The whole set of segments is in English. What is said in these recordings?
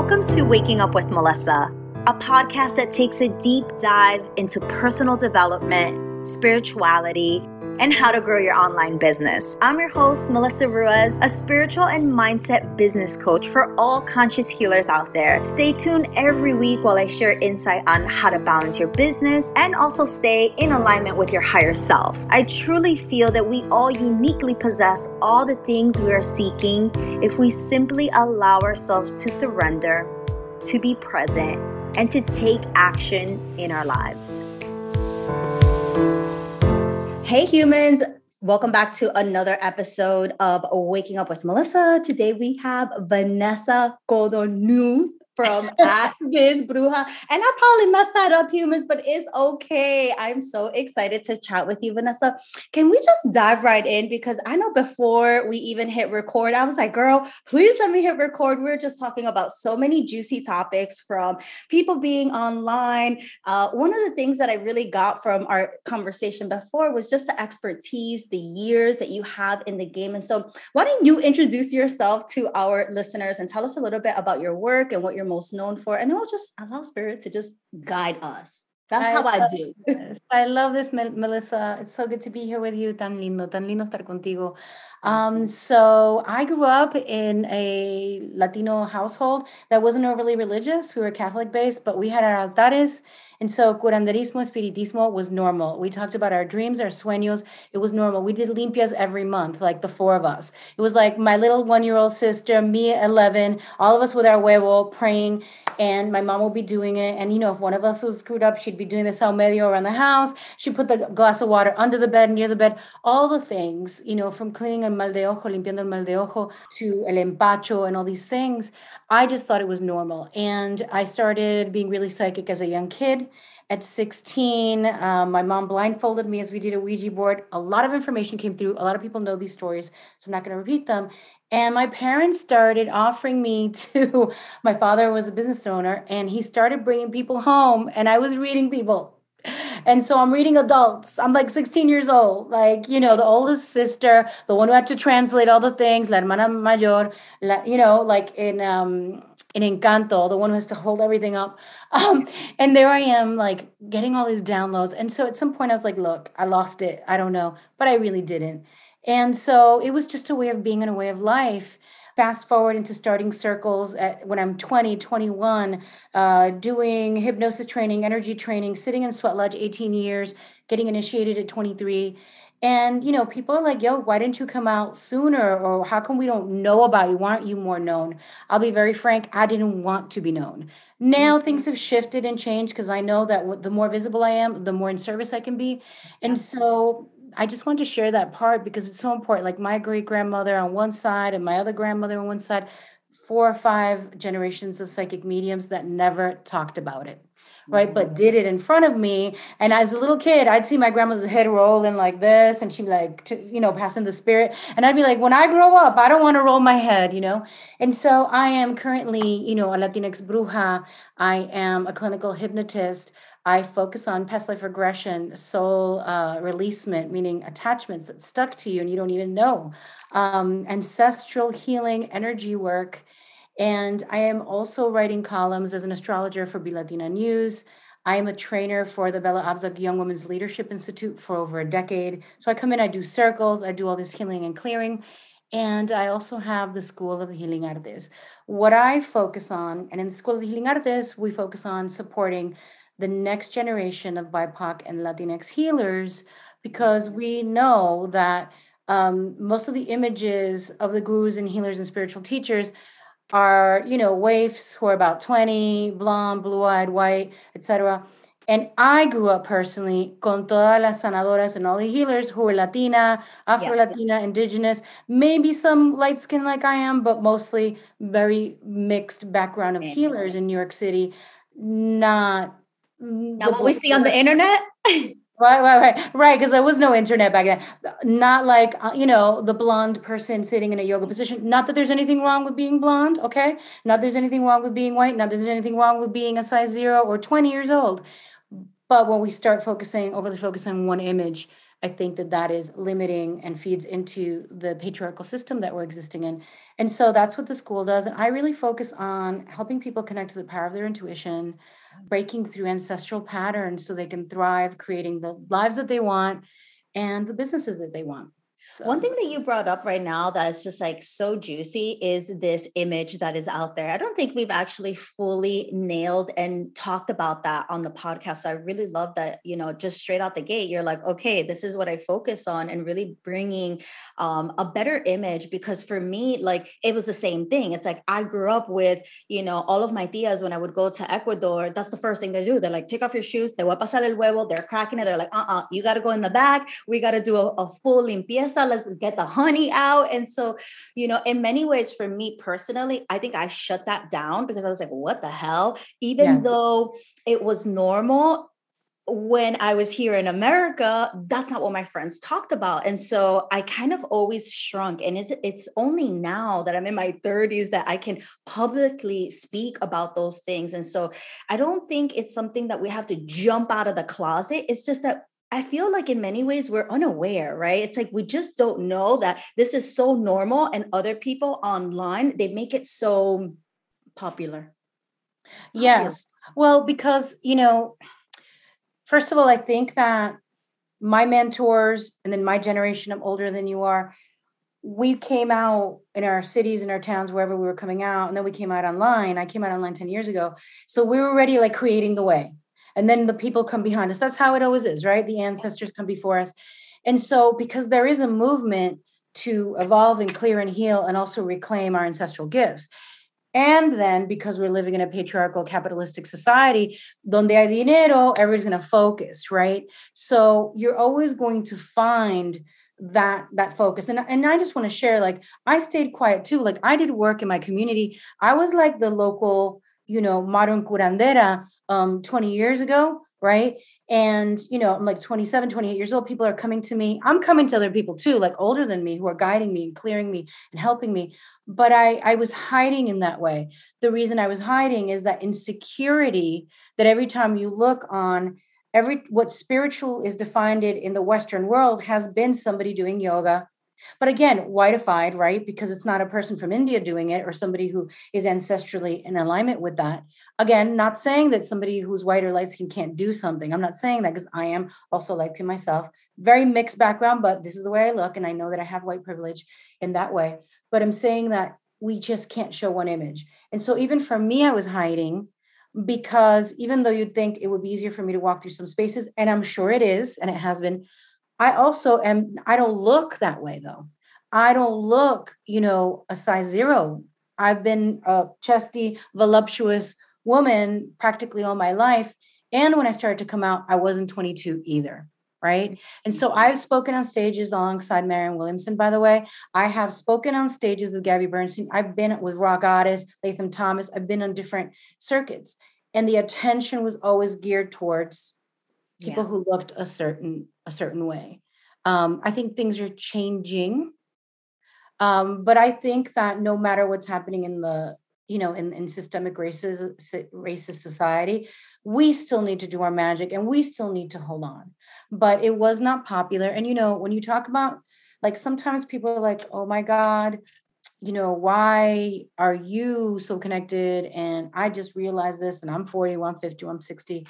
Welcome to Waking Up with Melissa, a podcast that takes a deep dive into personal development, spirituality, and how to grow your online business. I'm your host, Melissa Ruiz, a spiritual and mindset business coach for all conscious healers out there. Stay tuned every week while I share insight on how to balance your business and also stay in alignment with your higher self. I truly feel that we all uniquely possess all the things we are seeking if we simply allow ourselves to surrender, to be present, and to take action in our lives. Hey, humans. Welcome back to another episode of Waking Up with Melissa. Today we have Vanessa Codonnu from Biz Bruja. And I probably messed that up, humans, but it's okay. I'm so excited to chat with you, Vanessa. Can we just dive right in? Because I know before we even hit record, I was like, girl, please let me hit record. We are just talking about so many juicy topics from people being online. Uh, one of the things that I really got from our conversation before was just the expertise, the years that you have in the game. And so, why don't you introduce yourself to our listeners and tell us a little bit about your work and what you're most known for. And then we'll just allow spirit to just guide us. That's I how I do. This. I love this, Melissa. It's so good to be here with you. Tan lindo, tan lindo estar contigo. Um, so I grew up in a Latino household that wasn't overly religious. We were Catholic based, but we had our altares and so curanderismo, espiritismo was normal. We talked about our dreams, our sueños. It was normal. We did limpias every month, like the four of us. It was like my little one year old sister, me 11, all of us with our huevo praying, and my mom would be doing it. And, you know, if one of us was screwed up, she'd be doing this el medio around the house. She'd put the glass of water under the bed, near the bed, all the things, you know, from cleaning el mal de ojo, limpiando el mal de ojo, to el empacho and all these things. I just thought it was normal. And I started being really psychic as a young kid. At 16, um, my mom blindfolded me as we did a Ouija board. A lot of information came through. A lot of people know these stories, so I'm not going to repeat them. And my parents started offering me to, my father was a business owner, and he started bringing people home, and I was reading people and so I'm reading adults. I'm like 16 years old, like, you know, the oldest sister, the one who had to translate all the things, la hermana mayor, la, you know, like in um in Encanto, the one who has to hold everything up. Um, and there I am, like getting all these downloads. And so at some point I was like, look, I lost it. I don't know, but I really didn't. And so it was just a way of being and a way of life fast forward into starting circles at when I'm 20, 21, uh, doing hypnosis training, energy training, sitting in Sweat Lodge 18 years, getting initiated at 23. And you know, people are like, "Yo, why didn't you come out sooner?" Or how come we don't know about you? Why aren't you more known? I'll be very frank. I didn't want to be known. Now mm-hmm. things have shifted and changed because I know that the more visible I am, the more in service I can be. And so I just wanted to share that part because it's so important. Like my great grandmother on one side and my other grandmother on one side, four or five generations of psychic mediums that never talked about it. Right, but mm-hmm. did it in front of me. And as a little kid, I'd see my grandmother's head rolling like this, and she'd be like, you know, passing the spirit. And I'd be like, when I grow up, I don't want to roll my head, you know? And so I am currently, you know, a Latinx bruja. I am a clinical hypnotist. I focus on past life regression, soul uh, releasement, meaning attachments that stuck to you and you don't even know, um, ancestral healing, energy work. And I am also writing columns as an astrologer for BeLatina News. I am a trainer for the Bella Abzug Young Women's Leadership Institute for over a decade. So I come in, I do circles, I do all this healing and clearing. And I also have the School of the Healing Artes. What I focus on, and in the School of the Healing Artes, we focus on supporting the next generation of BIPOC and Latinx healers because we know that um, most of the images of the gurus and healers and spiritual teachers are, you know, waifs who are about 20, blonde, blue-eyed, white, etc. And I grew up personally con todas las sanadoras and all the healers who were Latina, Afro-Latina, yeah. indigenous, maybe some light skin like I am, but mostly very mixed background of healers in New York City, not now what we see on the internet Right, right, right, right. Because there was no internet back then. Not like uh, you know the blonde person sitting in a yoga position. Not that there's anything wrong with being blonde, okay? Not there's anything wrong with being white. Not that there's anything wrong with being a size zero or twenty years old. But when we start focusing, overly focusing on one image, I think that that is limiting and feeds into the patriarchal system that we're existing in. And so that's what the school does. And I really focus on helping people connect to the power of their intuition, breaking through ancestral patterns so they can thrive, creating the lives that they want and the businesses that they want. So. One thing that you brought up right now that is just like so juicy is this image that is out there. I don't think we've actually fully nailed and talked about that on the podcast. So I really love that, you know, just straight out the gate, you're like, okay, this is what I focus on and really bringing um, a better image. Because for me, like it was the same thing. It's like I grew up with, you know, all of my tias when I would go to Ecuador, that's the first thing they do. They're like, take off your shoes, te voy a pasar el huevo. They're cracking it. They're like, uh uh-uh, uh you got to go in the back. We got to do a, a full limpieza let's get the honey out. And so, you know, in many ways, for me personally, I think I shut that down because I was like, what the hell? Even yeah. though it was normal, when I was here in America, that's not what my friends talked about. And so I kind of always shrunk. And it's, it's only now that I'm in my 30s that I can publicly speak about those things. And so I don't think it's something that we have to jump out of the closet. It's just that I feel like in many ways we're unaware, right? It's like we just don't know that this is so normal, and other people online they make it so popular. Yes. Well, because, you know, first of all, I think that my mentors and then my generation, I'm older than you are, we came out in our cities and our towns, wherever we were coming out, and then we came out online. I came out online 10 years ago. So we were already like creating the way and then the people come behind us. That's how it always is right? The ancestors come before us. And so because there is a movement to evolve and clear and heal and also reclaim our ancestral gifts. And then because we're living in a patriarchal capitalistic society donde hay dinero everybody's going to focus right? So you're always going to find that that focus. And, and i just want to share like i stayed quiet too. Like i did work in my community. I was like the local you know modern curandera um, 20 years ago, right? And, you know, I'm like 27, 28 years old. People are coming to me. I'm coming to other people too, like older than me, who are guiding me and clearing me and helping me. But I, I was hiding in that way. The reason I was hiding is that insecurity that every time you look on every what spiritual is defined in the Western world has been somebody doing yoga, but again, whiteified, right? Because it's not a person from India doing it or somebody who is ancestrally in alignment with that. Again, not saying that somebody who's white or light skin can't do something. I'm not saying that because I am also light skin myself. Very mixed background, but this is the way I look. And I know that I have white privilege in that way. But I'm saying that we just can't show one image. And so even for me, I was hiding because even though you'd think it would be easier for me to walk through some spaces, and I'm sure it is, and it has been, I also am, I don't look that way though. I don't look, you know, a size zero. I've been a chesty, voluptuous woman practically all my life. And when I started to come out, I wasn't 22 either. Right. And so mm-hmm. I've spoken on stages alongside Marianne Williamson, by the way. I have spoken on stages with Gabby Bernstein. I've been with Rha Goddess, Latham Thomas. I've been on different circuits. And the attention was always geared towards people yeah. who looked a certain a certain way. Um, I think things are changing, um, but I think that no matter what's happening in the you know in, in systemic racist racist society, we still need to do our magic and we still need to hold on. But it was not popular, and you know when you talk about like sometimes people are like, oh my god, you know, why are you so connected? And I just realized this, and I'm 40, I'm 50, I'm 60.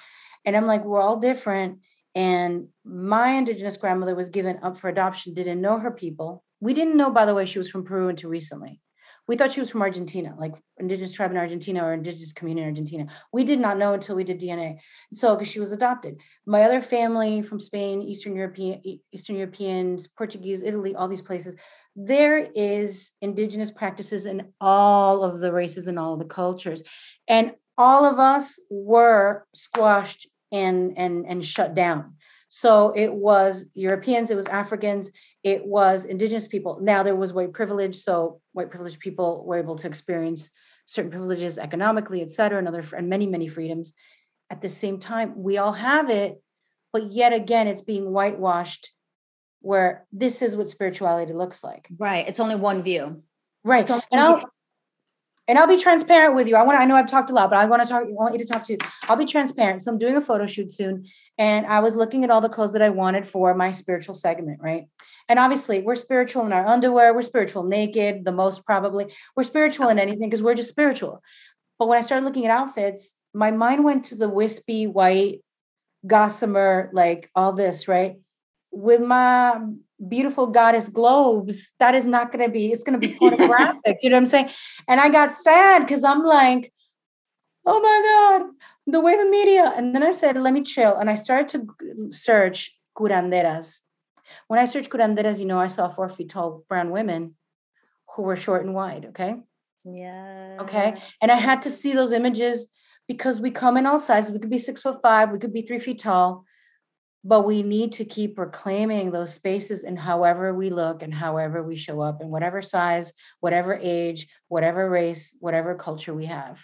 And I'm like, we're all different. And my indigenous grandmother was given up for adoption, didn't know her people. We didn't know, by the way, she was from Peru until recently. We thought she was from Argentina, like indigenous tribe in Argentina or indigenous community in Argentina. We did not know until we did DNA. So, because she was adopted. My other family from Spain, Eastern European, Eastern Europeans, Portuguese, Italy, all these places, there is indigenous practices in all of the races and all of the cultures. And all of us were squashed and and and shut down. So it was europeans it was africans it was indigenous people. Now there was white privilege so white privileged people were able to experience certain privileges economically et cetera and other and many many freedoms. At the same time we all have it but yet again it's being whitewashed where this is what spirituality looks like. Right it's only one view. Right only and, I'll, and I'll be transparent with you. I want I know I've talked a lot, but I want to talk, I want you to talk too. I'll be transparent. So I'm doing a photo shoot soon. And I was looking at all the clothes that I wanted for my spiritual segment, right? And obviously, we're spiritual in our underwear, we're spiritual naked, the most probably. We're spiritual in anything because we're just spiritual. But when I started looking at outfits, my mind went to the wispy white gossamer, like all this, right? With my beautiful goddess globes, that is not going to be, it's going to be pornographic. you know what I'm saying? And I got sad because I'm like, oh my God, the way the media. And then I said, let me chill. And I started to search curanderas. When I searched curanderas, you know, I saw four feet tall brown women who were short and wide. Okay. Yeah. Okay. And I had to see those images because we come in all sizes. We could be six foot five, we could be three feet tall, but we need to keep reclaiming those spaces in however we look and however we show up in whatever size, whatever age, whatever race, whatever culture we have.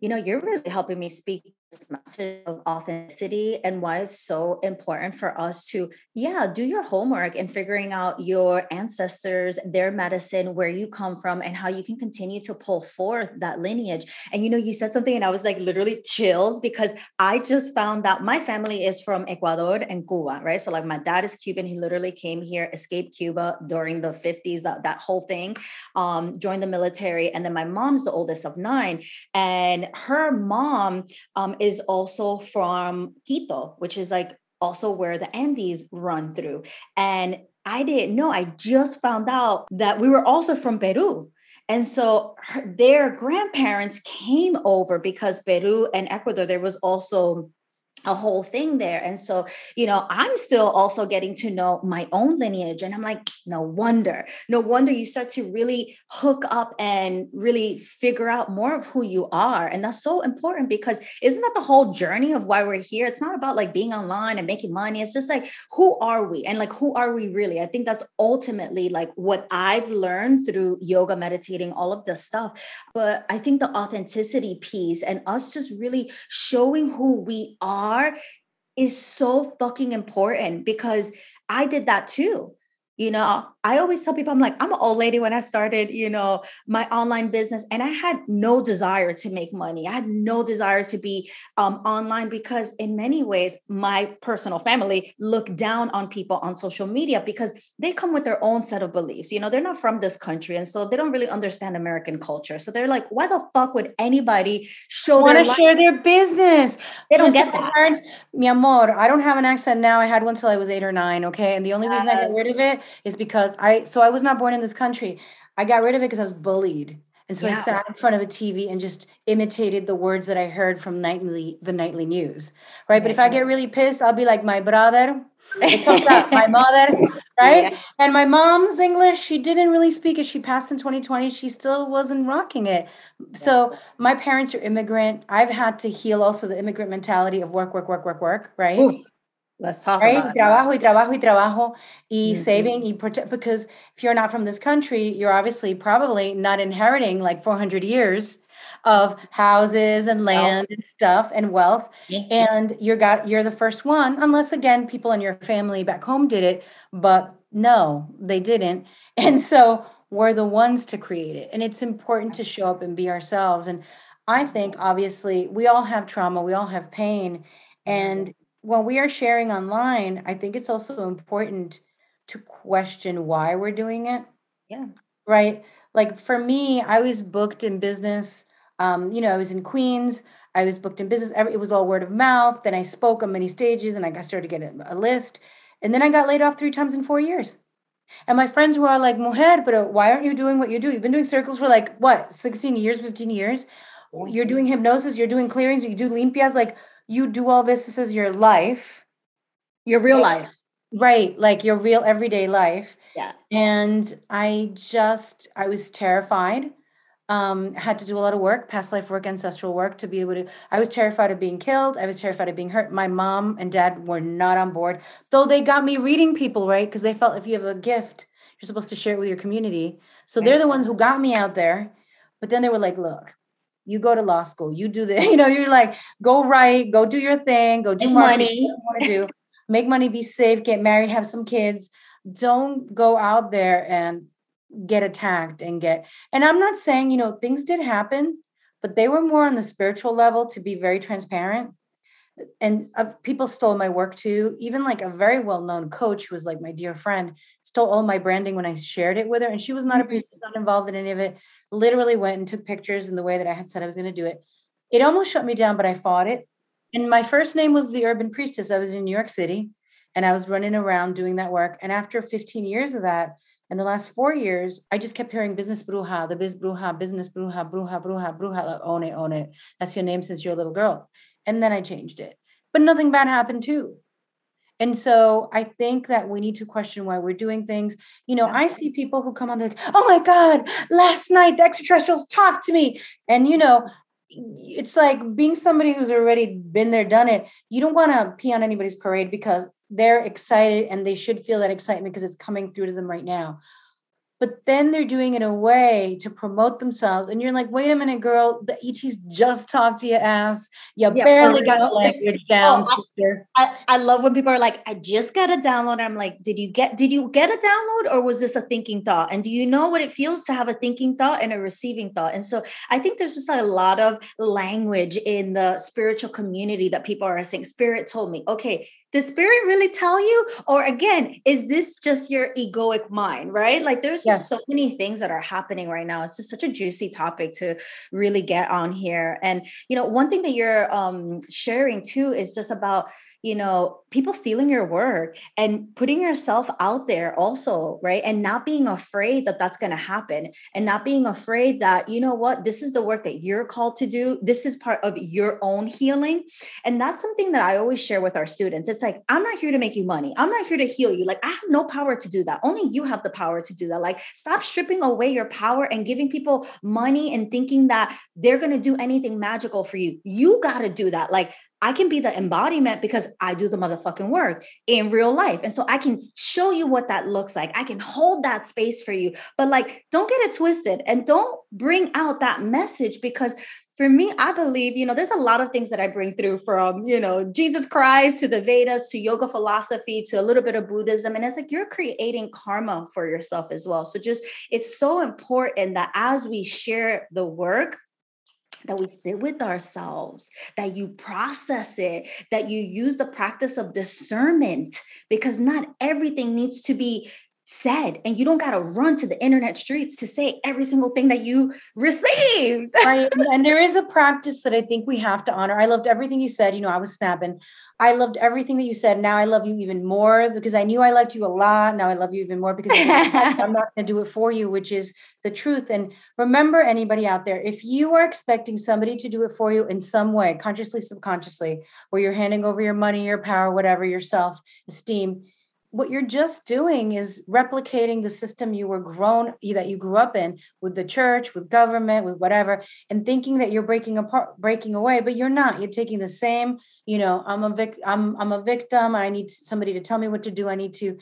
You know, you're really helping me speak message of authenticity and why it's so important for us to yeah do your homework and figuring out your ancestors their medicine where you come from and how you can continue to pull forth that lineage. And you know you said something and i was like literally chills because i just found out my family is from ecuador and cuba right? So like my dad is cuban. He literally came here escaped cuba during the 50s that, that whole thing um joined the military. And then my mom's the oldest of nine. And her mom um is also from Quito, which is like also where the Andes run through. And I didn't know, I just found out that we were also from Peru. And so her, their grandparents came over because Peru and Ecuador, there was also a whole thing there. And so, you know, I'm still also getting to know my own lineage. And I'm like, no wonder, no wonder you start to really hook up and really figure out more of who you are. And that's so important because isn't that the whole journey of why we're here? It's not about like being online and making money. It's just like, who are we? And like, who are we really? I think that's ultimately like what I've learned through yoga, meditating, all of this stuff. But I think the authenticity piece and us just really showing who we are are is so fucking important because I did that too. You know, I always tell people, I'm like, I'm an old lady when I started, you know, my online business, and I had no desire to make money. I had no desire to be um, online because, in many ways, my personal family look down on people on social media because they come with their own set of beliefs. You know, they're not from this country, and so they don't really understand American culture. So they're like, why the fuck would anybody show Want their to share their business? They don't Listen, get that. Parents, mi amor, I don't have an accent now. I had one till I was eight or nine. Okay, and the only reason I got rid of it is because I. So I was not born in this country. I got rid of it because I was bullied. And so I sat in front of a TV and just imitated the words that I heard from nightly the nightly news, right? But if I get mm-hmm. really pissed, I'll be like my brother, out, my mother, right? Yeah. And my mom's English, she didn't really speak it. She passed in 2020. She still wasn't rocking it. So my parents are immigrant. I've had to heal also the immigrant mentality of work, work, work, work, work, right? Oof. Let's talk right? about it. Trabajo y trabajo y trabajo y Mhm. saving y protect because if you're not from this country, you're obviously probably not inheriting like 400 years of houses and land and stuff and wealth and you're got you're the first one unless again people in your family back home did it but no they didn't and so we're the ones to create it and it's important to show up and be ourselves and i think obviously we all have trauma we all have pain and when we are sharing online i think it's also important to question why we're doing it. Yeah. right? Like for me i was booked in business um, you know i was in queens i was booked in business it was all word of mouth then i spoke on many stages and i started to get a, list and then i got laid off three times in four years. And my friends were all like mujer but why aren't you doing what you do? You've been doing circles for like what 16 years 15 years? You're doing hypnosis you're doing clearings you do limpias like you do all this this is your life. Your real life. right like your real everyday life. Yeah. and i just i was terrified. Um had to do a lot of work past life work ancestral work to be able to i was terrified of being killed. I was terrified of being hurt. My mom and dad were not on board. Though they got me reading people right? Because they felt if you have a gift you're supposed to share it with your community. So they're the ones who got me out there. But then they were like look you go to law school you do the you know you're like go write go do your thing go do Make money. want to do. Make money be safe get married have some kids. Don't go out there and get attacked and get and i'm not saying you know things did happen but they were more on the spiritual level to be very transparent. And uh, people stole my work too. Even like a very well-known coach who was like my dear friend stole all my branding when i shared it with her and she was not mm-hmm. a priestess not involved in any of it literally went and took pictures in the way that i had said i was going to do it it almost shut me down but i fought it and my first name was the urban priestess i was in new york city and i was running around doing that work and after 15 years of that and the last four years, I just kept hearing business bruja, the biz bruja, business bruja, bruja, bruja, bruja, like, own it, own it. That's your name since you're a little girl. And then I changed it. But nothing bad happened too. And so I think that we need to question why we're doing things. You know, I see people who come on like, oh my God, last night the extraterrestrials talked to me. And, you know, it's like being somebody who's already been there, done it. You don't want to pee on anybody's parade because they're excited and they should feel that excitement because it's coming through to them right now but then they're doing it in a way to promote themselves. And you're like wait a minute girl the ets just talked to your ass. You yeah, barely got a language down oh, I, I, I, love when people are like i just got a download. I'm like did you get did you get a download or was this a thinking thought? And do you know what it feels to have a thinking thought and a receiving thought? And so i think there's just a lot of language in the spiritual community that people are saying spirit told me. Okay the spirit really tell you? Or again is this just your egoic mind right? Like there's just so many things that are happening right now. It's just such a juicy topic to really get on here. And you know one thing that you're um sharing too is just about you know, people stealing your work and putting yourself out there also, right? And not being afraid that that's going to happen and not being afraid that, you know what, this is the work that you're called to do. This is part of your own healing. And that's something that I always share with our students. It's like, I'm not here to make you money. I'm not here to heal you. Like, I have no power to do that. Only you have the power to do that. Like, stop stripping away your power and giving people money and thinking that they're going to do anything magical for you. You got to do that. Like, I can be the embodiment because I do the motherfucking work in real life. And so I can show you what that looks like. I can hold that space for you. But like, don't get it twisted and don't bring out that message because for me, I believe, you know, there's a lot of things that I bring through from, you know, Jesus Christ to the Vedas to yoga philosophy to a little bit of Buddhism. And it's like you're creating karma for yourself as well. So just it's so important that as we share the work, that we sit with ourselves, that you process it, that you use the practice of discernment, because not everything needs to be said and you don't got to run to the internet streets to say every single thing that you received. Right and there is a practice that i think we have to honor. I loved everything you said you know i was snapping. I loved everything that you said now i love you even more because i knew i liked you a lot now i love you even more because i'm not going to do it for you which is the truth and remember anybody out there if you are expecting somebody to do it for you in some way consciously subconsciously where you're handing over your money your power whatever your self esteem what you're just doing is replicating the system you were grown that you grew up in with the church with government with whatever and thinking that you're breaking apart breaking away but you're not. You're taking the same you know i'm a vic i'm i'm a victim. I need somebody to tell me what to do. I need to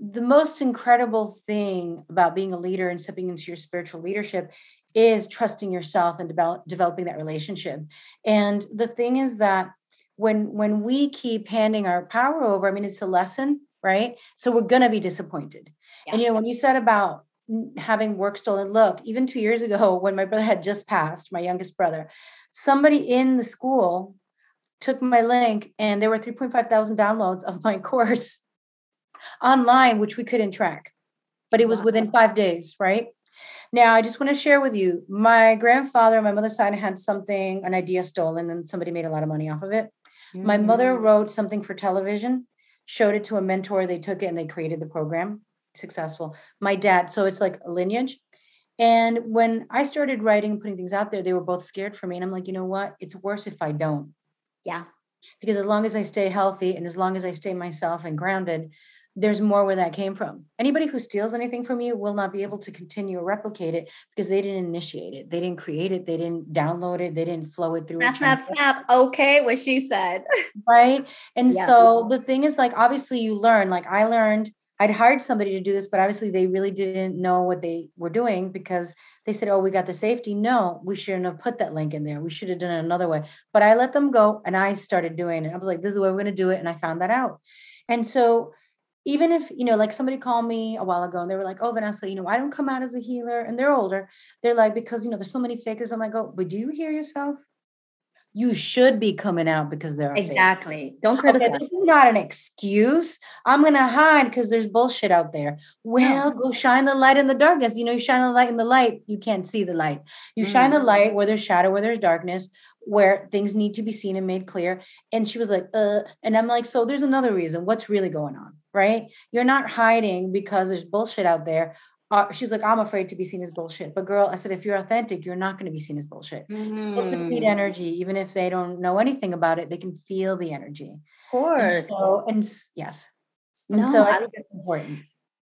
the most incredible thing about being a leader and stepping into your spiritual leadership is trusting yourself and develop, developing that relationship. And the thing is that when when we keep handing our power over i mean it's a lesson right? So we're going to be disappointed. Yeah. And you know, when you said about having work stolen, look, even two years ago, when my brother had just passed, my youngest brother, somebody in the school took my link and there were 3.5 thousand downloads of my course online, which we couldn't track, but it was wow. within five days, right? Now, I just want to share with you my grandfather on my mother's side had something, an idea stolen, and somebody made a lot of money off of it. Mm-hmm. My mother mm. wrote something for television showed it to a mentor they took it and they created the program successful. My dad so it's like a lineage. And when i started writing and putting things out there they were both scared for me and i'm like you know what? It's worse if i don't. Yeah. Because as long as i stay healthy and as long as i stay myself and grounded there's more where that came from. Anybody who steals anything from you will not be able to continue or replicate it because they didn't initiate it. They didn't create it. They didn't download it. They didn't flow it through. Snap, snap, snap. Okay, what she said. Right. And yeah. so the thing is, like, obviously, you learn. Like, I learned, I'd hired somebody to do this, but obviously, they really didn't know what they were doing because they said, Oh, we got the safety. No, we shouldn't have put that link in there. We should have done it another way. But I let them go and I started doing it. I was like, This is the way we're going to do it. And I found that out. And so, even if you know like somebody called me a while ago and they were like oh vanessa you know i don't come out as a healer and they're older they're like because you know there's so many fakers i'm like oh but do you hear yourself? You should be coming out because there are exactly. Fakes. don't criticize okay, this is not an excuse. I'm gonna hide because there's bullshit out there. Well no. go shine the light in the darkness. You know you shine the light in the light you can't see the light. You mm. shine the mm. light where there's shadow where there's darkness where things need to be seen and made clear. And she was like uh and i'm like so there's another reason. What's really going on right you're not hiding because there's bullshit out there uh, she's like, I'm afraid to be seen as bullshit. But girl, I said, if you're authentic, you're not going to be seen as bullshit. Mm-hmm. People need energy, even if they don't know anything about it, they can feel the energy. Of course. And so, and yes. And no, so I think it's important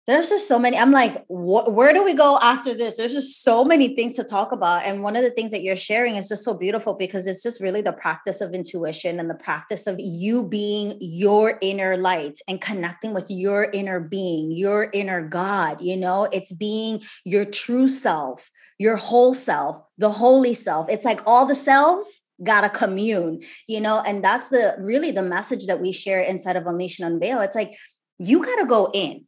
there's just so many i'm like wh- where do we go after this? There's just so many things to talk about and one of the things that you're sharing is just so beautiful because it's just really the practice of intuition and the practice of you being your inner light and connecting with your inner being your inner god you know? It's being your true self your whole self the holy self. It's like all the selves gotta commune you know? And that's the really the message that we share inside of unleash and unveil. It's like you gotta go in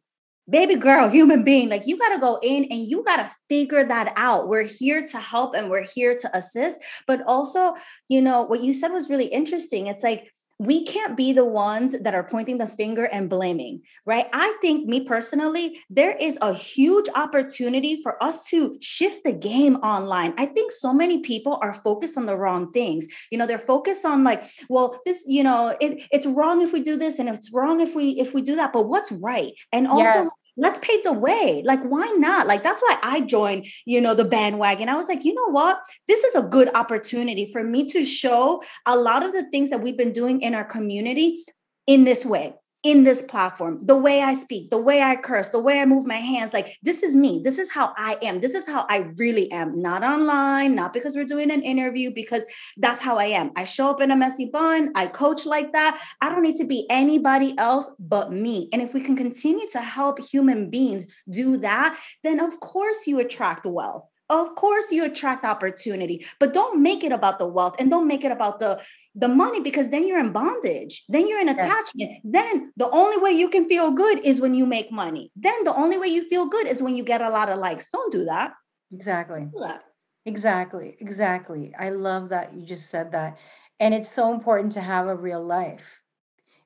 baby girl, human being, like you got to go in and you got to figure that out. We're here to help and we're here to assist. But also, you know, what you said was really interesting. It's like, we can't be the ones that are pointing the finger and blaming, right? I think, me personally, there is a huge opportunity for us to shift the game online. I think so many people are focused on the wrong things. You know, they're focused on like, well, this, you know, it, it's wrong if we do this and it's wrong if we if we do that, but what's right? And also, yes let's pave the way. Like, why not? Like, that's why I joined, you know, the bandwagon. I was like, you know what? This is a good opportunity for me to show a lot of the things that we've been doing in our community in this way in this platform, the way I speak, the way I curse, the way I move my hands. Like, this is me. This is how I am. This is how I really am. Not online, not because we're doing an interview, because that's how I am. I show up in a messy bun. I coach like that. I don't need to be anybody else but me. And if we can continue to help human beings do that, then of course you attract wealth of course you attract opportunity but don't make it about the wealth and don't make it about the the money because then you're in bondage. Then you're in attachment. Yes. Then the only way you can feel good is when you make money. Then the only way you feel good is when you get a lot of likes. Don't do that. Exactly. Do that. Exactly. Exactly. I love that you just said that. And it's so important to have a real life.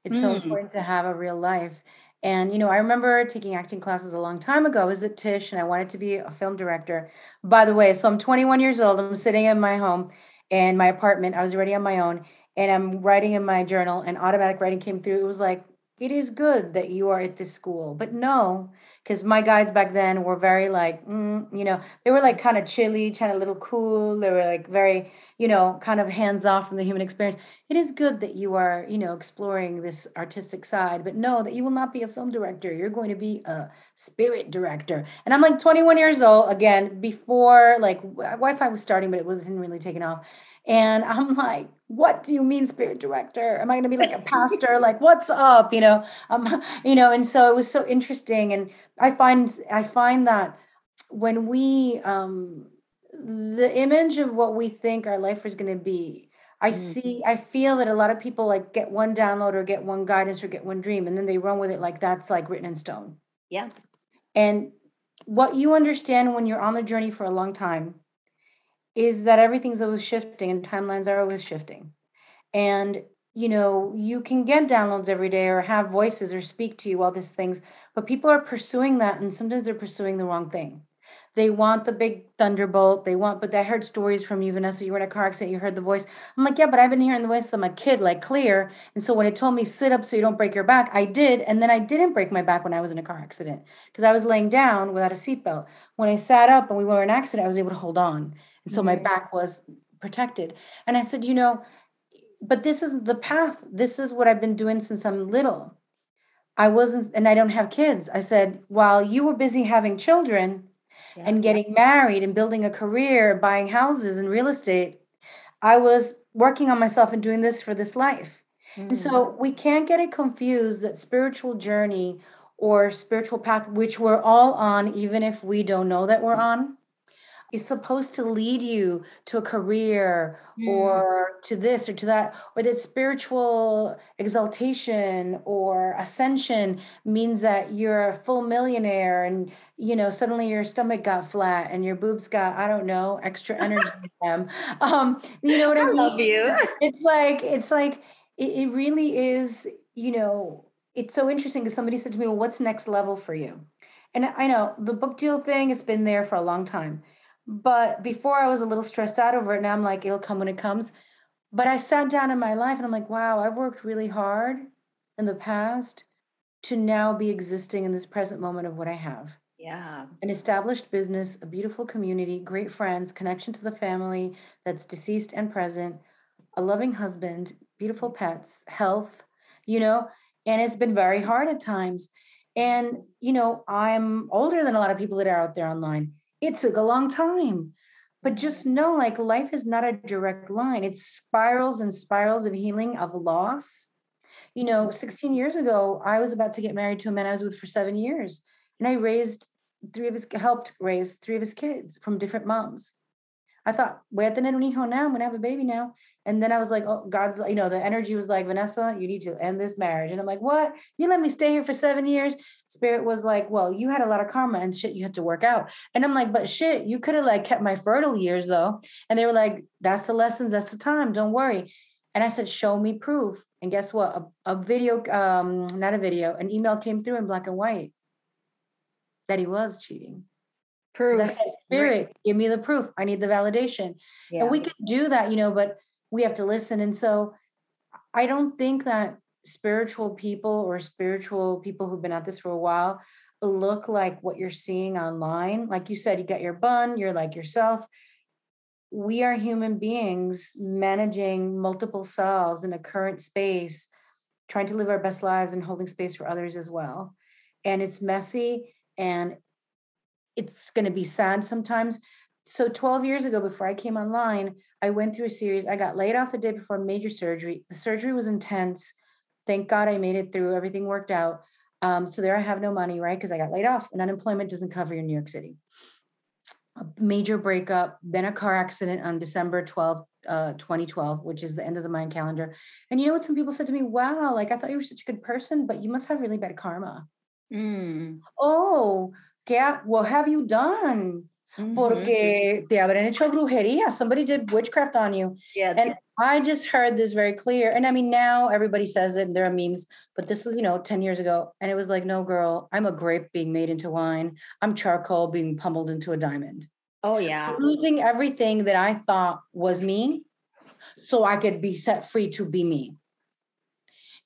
It's mm. so important to have a real life. And, you know, I remember taking acting classes a long time ago. I was at Tisch and I wanted to be a film director. By the way, so I'm 21 years old. I'm sitting in my home in my apartment. I was already on my own and I'm writing in my journal and automatic writing came through. It was like, it is good that you are at this school. But no, because my guides back then were very like, mm, you know, they were like kind of chilly, kind of little cool. They were like very, you know, kind of hands off from the human experience. It is good that you are, you know, exploring this artistic side, but no, that you will not be a film director. You're going to be a spirit director. And I'm like 21 years old again, before like Wi Fi was starting, but it wasn't really taking off. And I'm like, what do you mean spirit director? Am I going to be like a pastor? like, what's up? You know, um, you know, and so it was so interesting. And I find, I find that when we, um, the image of what we think our life is going to be, I mm-hmm. see, I feel that a lot of people like get one download or get one guidance or get one dream and then they run with it like that's like written in stone. Yeah. And what you understand when you're on the journey for a long time is that everything's always shifting and timelines are always shifting. And you know, you can get downloads every day or have voices or speak to you all these things, but people are pursuing that and sometimes they're pursuing the wrong thing. They want the big thunderbolt. They want, but I heard stories from you, Vanessa. You were in a car accident, you heard the voice. I'm like, yeah, but I've been hearing the voice I'm a kid, like clear. And so when it told me sit up so you don't break your back, I did. And then I didn't break my back when I was in a car accident because I was laying down without a seatbelt. When I sat up and we were in an accident, I was able to hold on. And so mm-hmm. my back was protected. And I said, you know, but this is the path. This is what I've been doing since I'm little. I wasn't, and I don't have kids. I said, while you were busy having children yeah. and getting married and building a career, buying houses and real estate, I was working on myself and doing this for this life. Mm-hmm. And so mm. we can't get it confused that spiritual journey or spiritual path, which we're all on, even if we don't know that we're on, is supposed to lead you to a career Mm. or to this or to that, or that spiritual exaltation or ascension means that you're a full millionaire and you know suddenly your stomach got flat and your boobs got I don't know extra energy in them. Um, you know what I, I mean? love you. It's like it's like it, it really is. You know, it's so interesting because somebody said to me, "Well, what's next level for you?" And I know the book deal thing has been there for a long time. But before I was a little stressed out over it. Now I'm like, it'll come when it comes. But I sat down in my life and I'm like, wow, I've worked really hard in the past to now be existing in this present moment of what I have Yeah. an established business, a beautiful community, great friends, connection to the family that's deceased and present, a loving husband, beautiful pets, health, you know, and it's been very hard at times. And, you know, I'm older than a lot of people that are out there online. It took a long time. But just know like life is not a direct line. It's spirals and spirals of healing, of loss. You know, 16 years ago, I was about to get married to a man I was with for seven years. And I raised three of his helped raise three of his kids from different moms. I thought, voy a tener un hijo now, I'm gonna have a baby now. And then I was like, oh, God's, you know, the energy was like, Vanessa, you need to end this marriage. And I'm like, what? You let me stay here for seven years? Spirit was like, well, you had a lot of karma and shit you had to work out. And I'm like, but shit, you could have like kept my fertile years though. And they were like, that's the lessons, that's the time, don't worry. And I said, show me proof. And guess what? A, a video, um, not a video, an email came through in black and white that he was cheating. Proof. I said, Spirit, give me the proof. I need the validation. Yeah. And we could do that, you know, but we have to listen. And so I don't think that spiritual people or spiritual people who've been at this for a while look like what you're seeing online. Like you said, you got your bun, you're like yourself. We are human beings managing multiple selves in a current space, trying to live our best lives and holding space for others as well. And it's messy and it's going to be sad sometimes. So 12 years ago, before I came online, I went through a series. I got laid off the day before major surgery. The surgery was intense. Thank God I made it through. Everything worked out. Um, so there I have no money, right? Because I got laid off and unemployment doesn't cover in New York City. A major breakup, then a car accident on December 12th, uh, 2012, which is the end of the Mayan calendar. And you know what? Some people said to me, wow, like I thought you were such a good person, but you must have really bad karma. Mm. Oh, ¿qué Well, have you done? Mhm. Porque te habrán hecho brujería. Somebody did witchcraft on you. Yeah. And I just heard this very clear. And I mean, now everybody says it, and there are memes, but this was, you know, 10 years ago. And it was like, no, girl, I'm a grape being made into wine. I'm charcoal being pummeled into a diamond. oh yeah. Losing everything that I thought was me so I could be set free to be me.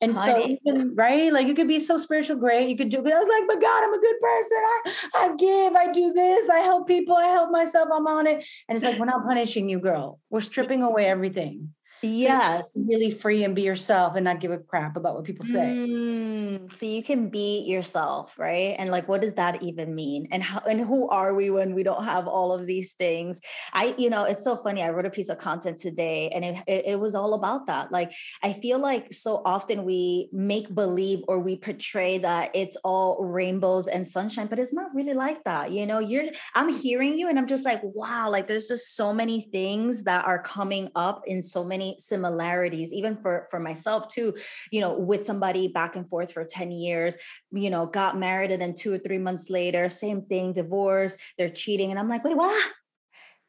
And so, Honey. even, right? Like you could be so spiritual, great. You could do. I was like, but God, I'm a good person. I, I give. I do this. I help people. I help myself. I'm on it. And it's like we're not punishing you, girl. We're stripping away everything. So Yes. be really free and be yourself and not give a crap about what people say. Mm, so you can be yourself, right? And like, what does that even mean? And how and who are we when we don't have all of these things? I, you know, it's so funny. I wrote a piece of content today, and it, it, it was all about that. Like, I feel like so often we make believe or we portray that it's all rainbows and sunshine, but it's not really like that. You know, you're I'm hearing you, and I'm just like, wow, like there's just so many things that are coming up in so many similarities, even for for myself too you know, with somebody back and forth for 10 years, you know, got married and then two or three months later, same thing, divorce, they're cheating. And I'm like, wait, what?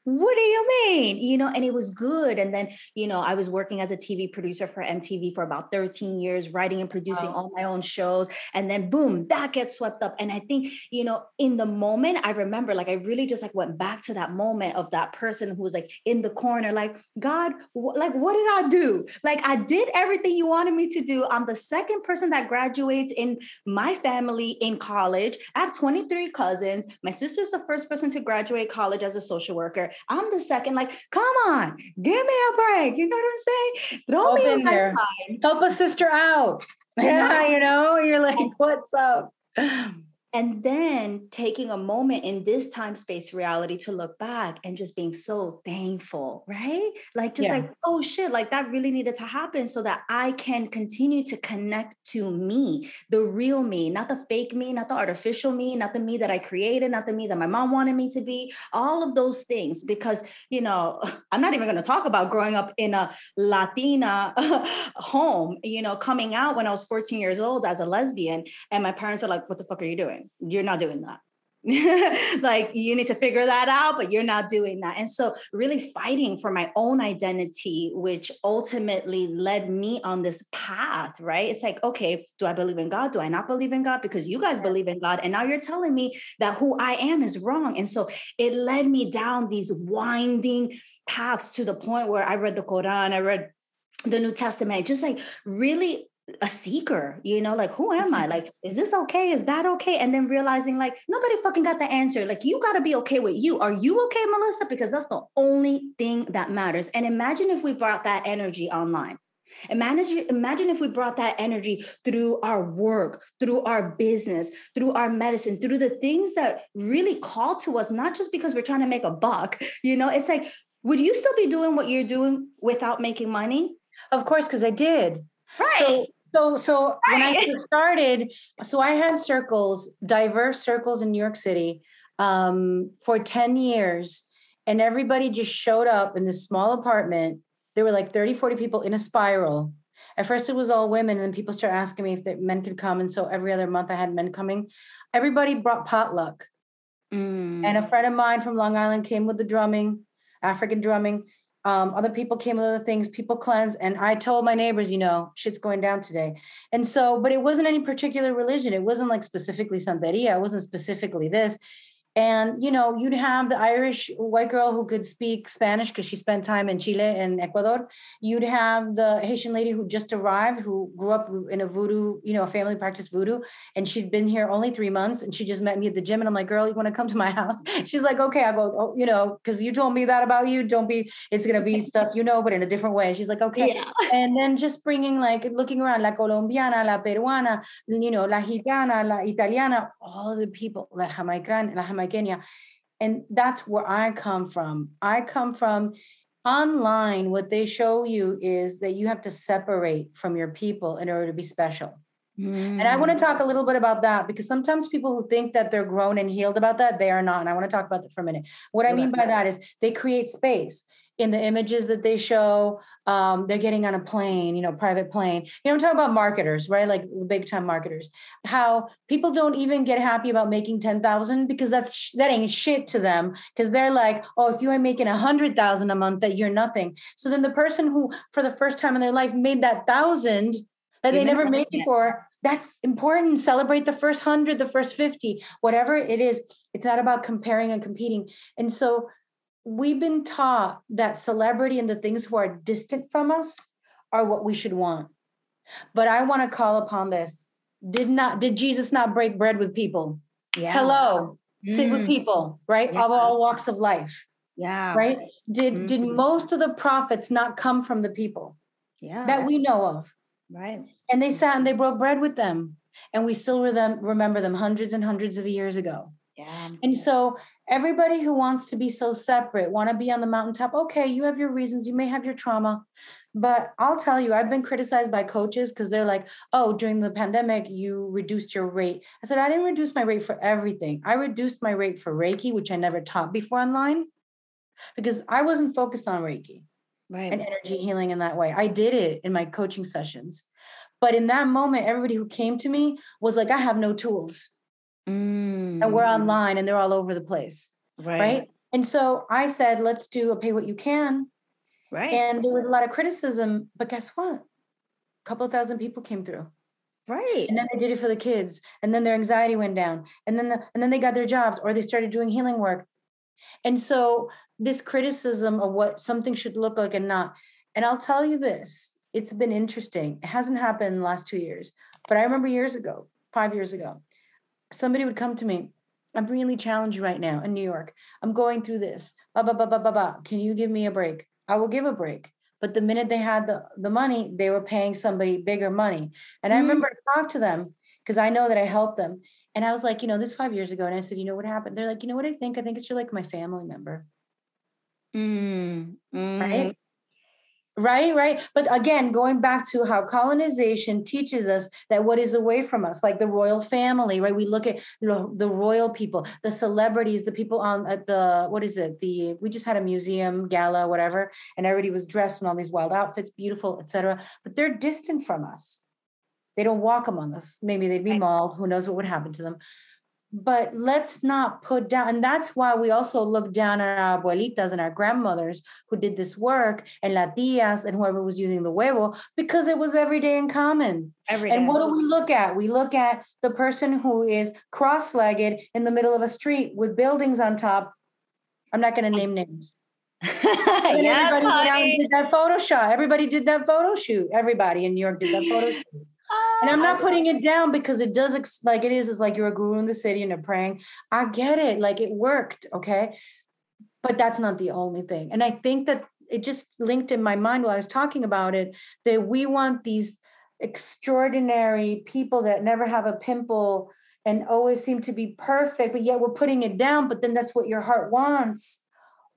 What do you mean? You know, and it was good. And then, you know, I was working as a TV producer for MTV for about 13 years, writing and producing Wow. all my own shows. And then boom, that gets swept up. And I think, you know, in the moment, I remember like I really just like went back to that moment of that person who was like in the corner, like, God, wh- like, what did I do? Like, I did everything you wanted me to do. I'm the second person that graduates in my family in college. I have 23 cousins. My sister's the first person to graduate college as a social worker. I'm the second. Like, come on, give me a break. You know what I'm saying? Throw All me in there. Help a sister out. Yeah, you know, you're like, what's up? And then taking a moment in this time space reality to look back and just being so thankful right like just yeah. like oh shit like that really needed to happen so that i can continue to connect to me the real me not the fake me not the artificial me not the me that i created not the me that my mom wanted me to be all of those things because you know i'm not even going to talk about growing up in a latina home you know coming out when i was 14 years old as a lesbian and my parents are like what the fuck are you doing you're not doing that. like you need to figure that out, but you're not doing that. And so, really fighting for my own identity, which ultimately led me on this path, right? It's like, okay, do I believe in God? Do I not believe in God? Because you guys believe in God. And now you're telling me that who I am is wrong. And so, it led me down these winding paths to the point where I read the Quran, I read the New Testament, just like really a seeker, you know, like who am I? Mm-hmm. Like, is this okay? Is that okay? And then realizing like nobody fucking got the answer. Like, you got to be okay with you. Are you okay, Melissa? Because that's the only thing that matters. And imagine if we brought that energy online. Imagine, imagine if we brought that energy through our work, through our business, through our medicine, through the things that really call to us, not just because we're trying to make a buck. You know, it's like, would you still be doing what you're doing without making money? Of course, because I did. Right. So so, so when I started, so I had circles, diverse circles in New York City um, for 10 years. And everybody just showed up in this small apartment. There were like 30, 40 people in a spiral. At first, it was all women, and then people started asking me if the men could come. And so every other month, I had men coming. Everybody brought potluck. Mm. And a friend of mine from Long Island came with the drumming, African drumming. Um, other people came with other things, people cleanse. And I told my neighbors, you know, shit's going down today. And so, but it wasn't any particular religion. It wasn't like specifically Santeria. It wasn't specifically this. And you know, you'd have the Irish white girl who could speak Spanish because she spent time in Chile and Ecuador. You'd have the Haitian lady who just arrived, who grew up in a voodoo, you know, a family practice voodoo, and she'd been here only three months, and she just met me at the gym, and I'm like, "Girl, you want to come to my house?" She's like, "Okay." I go, "Oh, you know, because you told me that about you. Don't be. It's gonna be stuff you know, but in a different way." She's like, "Okay." Yeah. And then just bringing like looking around, la colombiana, la peruana, you know, la gitana, la italiana, all the people, la jamaican, la jamaican Kenya. And that's where I come from. I come from online. What they show you is that you have to separate from your people in order to be special. Mm. And I want to talk a little bit about that because sometimes people who think that they're grown and healed about that, they are not. And I want to talk about that for a minute. What I mean by that is they create space in the images that they show um, they're getting on a plane you know private plane. You know i'm talking about marketers right? Like the big time marketers. How people don't even get happy about making 10000 because that's that ain't shit to them. Because they're like oh if you ain't making a 100000 a month that you're nothing. So then the person who for the first time in their life made that thousand that they never made before that's important. Celebrate the first 100 the first 50 whatever it is. It's not about comparing and competing. And so we've been taught that celebrity and the things who are distant from us are what we should want. But I want to call upon this. Did not did Jesus not break bread with people? Yeah. Hello. Mm. Sit with mm. people, right? Yeah. Of all walks of life. Yeah. Right? Did mm-hmm. did most of the prophets not come from the people? Yeah. That we know of. Right. And they sat and they broke bread with them. And we still remember them hundreds and hundreds of years ago. Yeah. And so everybody who wants to be so separate, want to be on the mountaintop, okay, you have your reasons, you may have your trauma. But I'll tell you, I've been criticized by coaches because they're like, oh, during the pandemic, you reduced your rate. I said, I didn't reduce my rate for everything. I reduced my rate for Reiki, which I never taught before online because I wasn't focused on Reiki right. and energy healing in that way. I did it in my coaching sessions. But in that moment, everybody who came to me was like, I have no tools. Mm. And we're mm. online and they're all over the place. Right. right. And so I said, let's do a pay what you can. Right. And there was a lot of criticism, but guess what? A couple of thousand people came through. Right. And then they did it for the kids. And then their anxiety went down. And then the, and then they got their jobs or they started doing healing work. And so this criticism of what something should look like and not. And I'll tell you this, it's been interesting. It hasn't happened in the last two years, but I remember years ago, five years ago, somebody would come to me i'm really challenged right now in new york i'm going through this bah, bah, bah, bah, bah, bah. can you give me a break i will give a break but the minute they had the, the money they were paying somebody bigger money and i mm. remember i talked to them because i know that i helped them And I was like, you know, this five years ago. And I said, you know what happened? They're like, you know what I think? I think it's you're like my family member. Mm, mm. Right. Right, right. But again, going back to how colonization teaches us that what is away from us, like the royal family, right? We look at you know, the royal people, the celebrities, the people on at the what is it? The we just had a museum gala, whatever, and everybody was dressed in all these wild outfits, beautiful, etc. But they're distant from us. They don't walk among us. Maybe they'd be mauled. Who knows what would happen to them? But let's not put down and that's why we also look down on our abuelitas and our grandmothers who did this work and latias and whoever was using the huevo because it was every day in common. Every and what do we look at? We look at the person who is cross-legged in the middle of a street with buildings on top. I'm not going to name names. Yes, everybody did that photo shot. Everybody did that photo shoot. Everybody in new york did that photo shoot and I'm not putting it down because it does ex- like it is. It's like you're a guru in the city and you're praying. I get it. Like it worked. Okay. But that's not the only thing. And I think that it just linked in my mind while I was talking about it that we want these extraordinary people that never have a pimple and always seem to be perfect, but yet we're putting it down. But then that's what your heart wants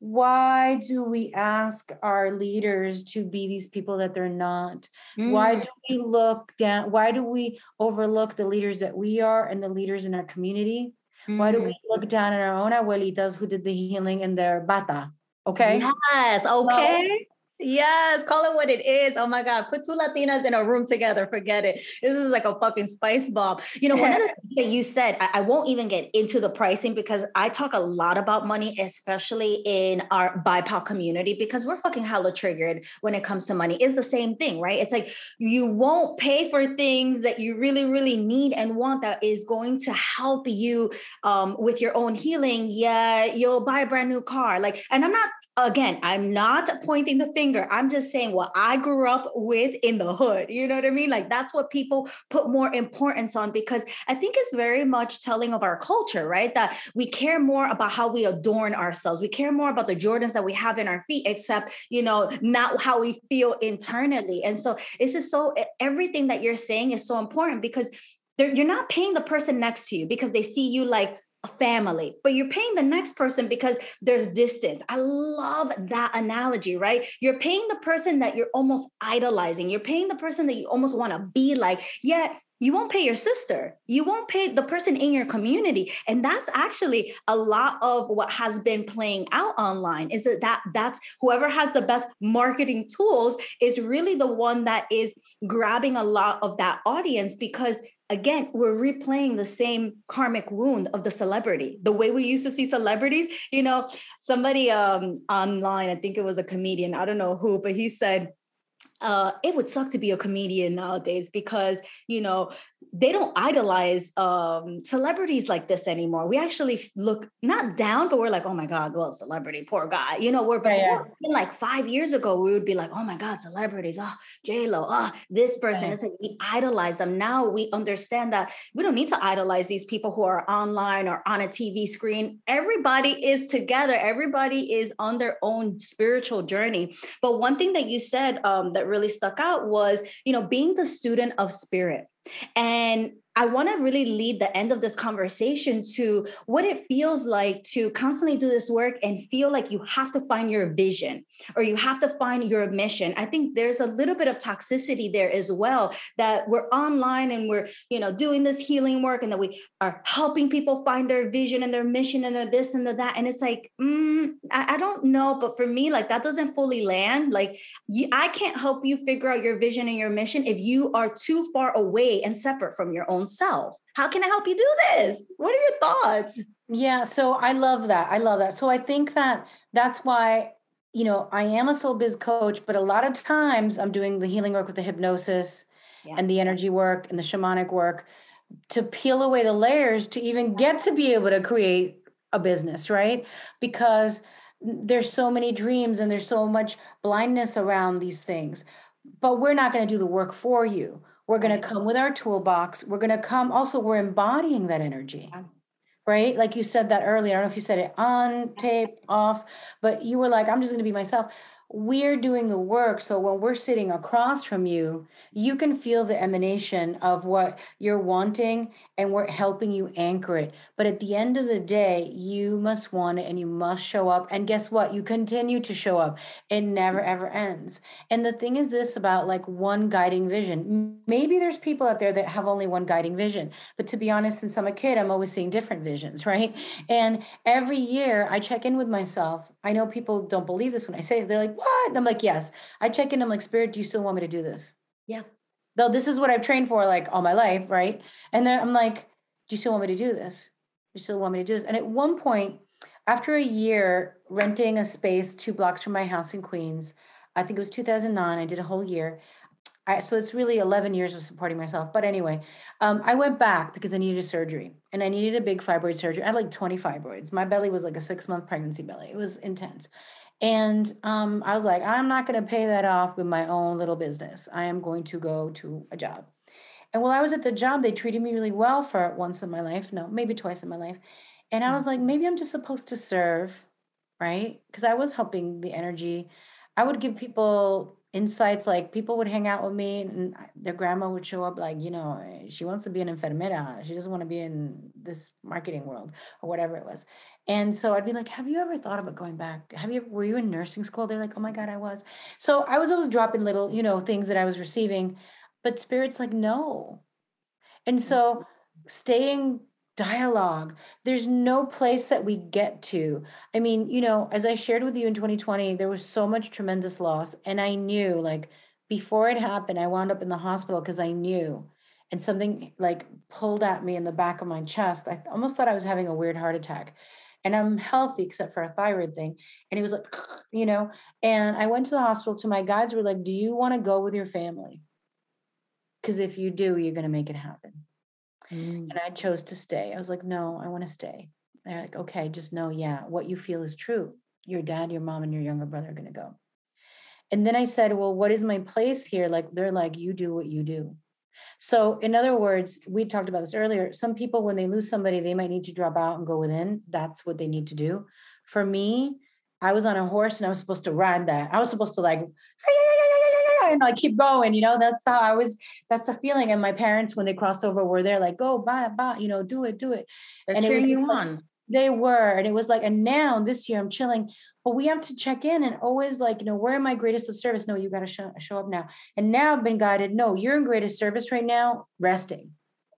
why do we ask our leaders to be these people that they're not mm. why do we look down why do we overlook the leaders that we are and the leaders in our community mm. why do we mm-hmm. look down at our own abuelitas who did the healing in their bata okay yes okay Yes, call it what it is. Oh my God, put two Latinas in a room together. Forget it. This is like a fucking spice bomb. You know, one of the things that you said, I, I, won't even get into the pricing because I talk a lot about money, especially in our BIPOC community, because we're fucking hella triggered when it comes to money. Is the same thing, right? It's like you won't pay for things that you really, really need and want that is going to help you um, with your own healing. Yeah, you'll buy a brand new car. Like, and I'm not again, I'm not pointing the finger. I'm just saying what I grew up with in the hood. You know what I mean? Like that's what people put more importance on because I think it's very much telling of our culture, right? That we care more about how we adorn ourselves. We care more about the Jordans that we have in our feet, except, you know, not how we feel internally. And so this is so everything that you're saying is so important because you're not paying the person next to you because they see you like family, but you're paying the next person because there's distance. I love that analogy, right? You're paying the person that you're almost idolizing. You're paying the person that you almost want to be like, yet you won't pay your sister. You won't pay the person in your community. And that's actually a lot of what has been playing out online is that, that that's whoever has the best marketing tools is really the one that is grabbing a lot of that audience because again, we're replaying the same karmic wound of the celebrity. The way we used to see celebrities, you know, somebody um, online, I think it was a comedian, I don't know who, but he said, uh, it would suck to be a comedian nowadays because you know they don't idolize um, celebrities like this anymore. We actually look not down, but we're like, oh my God, well, celebrity, poor guy. You know, we're yeah, yeah. like five years ago, we would be like, oh my God, celebrities, oh, J-Lo, oh, this person. It's like we idolize them. Now we understand that we don't need to idolize these people who are online or on a TV screen. Everybody is together. Everybody is on their own spiritual journey. But one thing that you said um, that really stuck out was, you know, being the student of spirit and I want to really lead the end of this conversation to what it feels like to constantly do this work and feel like you have to find your vision or you have to find your mission. I think there's a little bit of toxicity there as well that we're online and we're, you know, doing this healing work and that we are helping people find their vision and their mission and their this and the that. And it's like, mm, I, I, don't know, but for me, like that doesn't fully land. Like you, I can't help you figure out your vision and your mission if you are too far away and separate from your own own self. How can I help you do this? What are your thoughts? Yeah, so I love that. I love that. So I think that that's why you know, I am a soul biz coach, but a lot of times I'm doing the healing work with the hypnosis yeah. and the energy work and the shamanic work to peel away the layers to even get to be able to create a business, right? Because there's so many dreams and there's so much blindness around these things. But we're not going to do the work for you. We're going to come with our toolbox. We're going to come also, we're embodying that energy. Right? Like you said that earlier. I don't know if you said it on, tape, off, but you were like, I'm just going to be myself. We're doing the work. So when we're sitting across from you, you can feel the emanation of what you're wanting and we're helping you anchor it. But at the end of the day, you must want it and you must show up. And guess what? You continue to show up. It never ever ends. And the thing is this about like one guiding vision. Maybe there's people out there that have only one guiding vision. But to be honest, since I'm a kid, I'm always seeing different visions, right? And every year I check in with myself. I know people don't believe this when I say it. They're like, what? And I'm like, yes. I check in. I'm like, Spirit, do you still want me to do this? Yeah. Though this is what I've trained for like all my life, right? And then I'm like, do you still want me to do this? Do you still want me to do this? And at one point, after a year renting a space two blocks from my house in Queens, I think it was 2009, I did a whole year. I, so it's really 11 years of supporting myself. But anyway, um, I went back because I needed a surgery and I needed a big fibroid surgery. I had like 20 fibroids. My belly was like a six month pregnancy belly. It was intense. And um, I was like, I'm not going to pay that off with my own little business. I am going to go to a job. And while I was at the job, they treated me really well for once in my life. No, maybe twice in my life. And I was like, mm-hmm. maybe I'm just supposed to serve, right? Because I was helping the energy. I would give people insights like people would hang out with me and their grandma would show up like you know eh, she wants to be an enfermera. She doesn't want to be in this marketing world or whatever it was. And so i'd be like have you ever thought about going back? Have you were you in nursing school? They're like oh my god i was. So i was always dropping little you know things that i was receiving but spirit's like no. And so mm-hmm. staying dialogue. There's no place that we get to. I mean, you know, as I shared with you in 2020, there was so much tremendous loss. And I knew, like, before it happened, I wound up in the hospital because I knew. And something like pulled at me in the back of my chest. I almost thought I was having a weird heart attack. And I'm healthy except for a thyroid thing. And it was like, you know, and I went to the hospital to my guides were like, Do you want to go with your family? Because if you do, you're going to make it happen. Mm. And I chose to stay. I was like, no, I want to stay. They're like, okay, just know, yeah, what you feel is true. Your dad, your mom, and your younger brother are going to go. And then I said, well, what is my place here? Like, they're like, you do what you do. So, in other words, we talked about this earlier. Some people, when they lose somebody, they might need to drop out and go within. That's what they need to do. For me, I was on a horse and I was supposed to ride that. I was supposed to like, and like keep going, you know, that's how I was, that's a feeling. And my parents, when they crossed over, were there like, go, bye, bye, you know, do it, do it. They're and cheering you on. They were. And it was like, and now this year I'm chilling, but we have to check in and always like, you know, where am I greatest of service? No, you got to show, show up now. And now I've been guided. No, you're in greatest service right now, resting.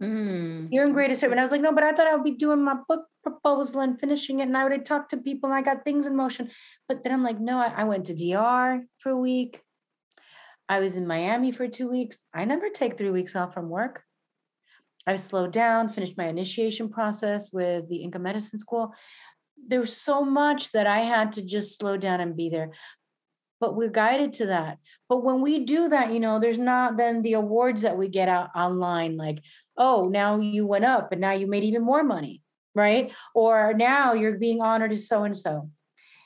Mm. You're in greatest service. And I was like, no, but I thought I would be doing my book proposal and finishing it. And I would talk to people and I got things in motion. But then I'm like, no, I, I went to DR for a week. I was in Miami for two weeks. I never take three weeks off from work. I slowed down, finished my initiation process with the Inca Medicine School. There was so much that I had to just slow down and be there. But we're guided to that. But when we do that, you know, there's not then the awards that we get out online, like, oh, now you went up and now you made even more money, right? Or now you're being honored as so and so.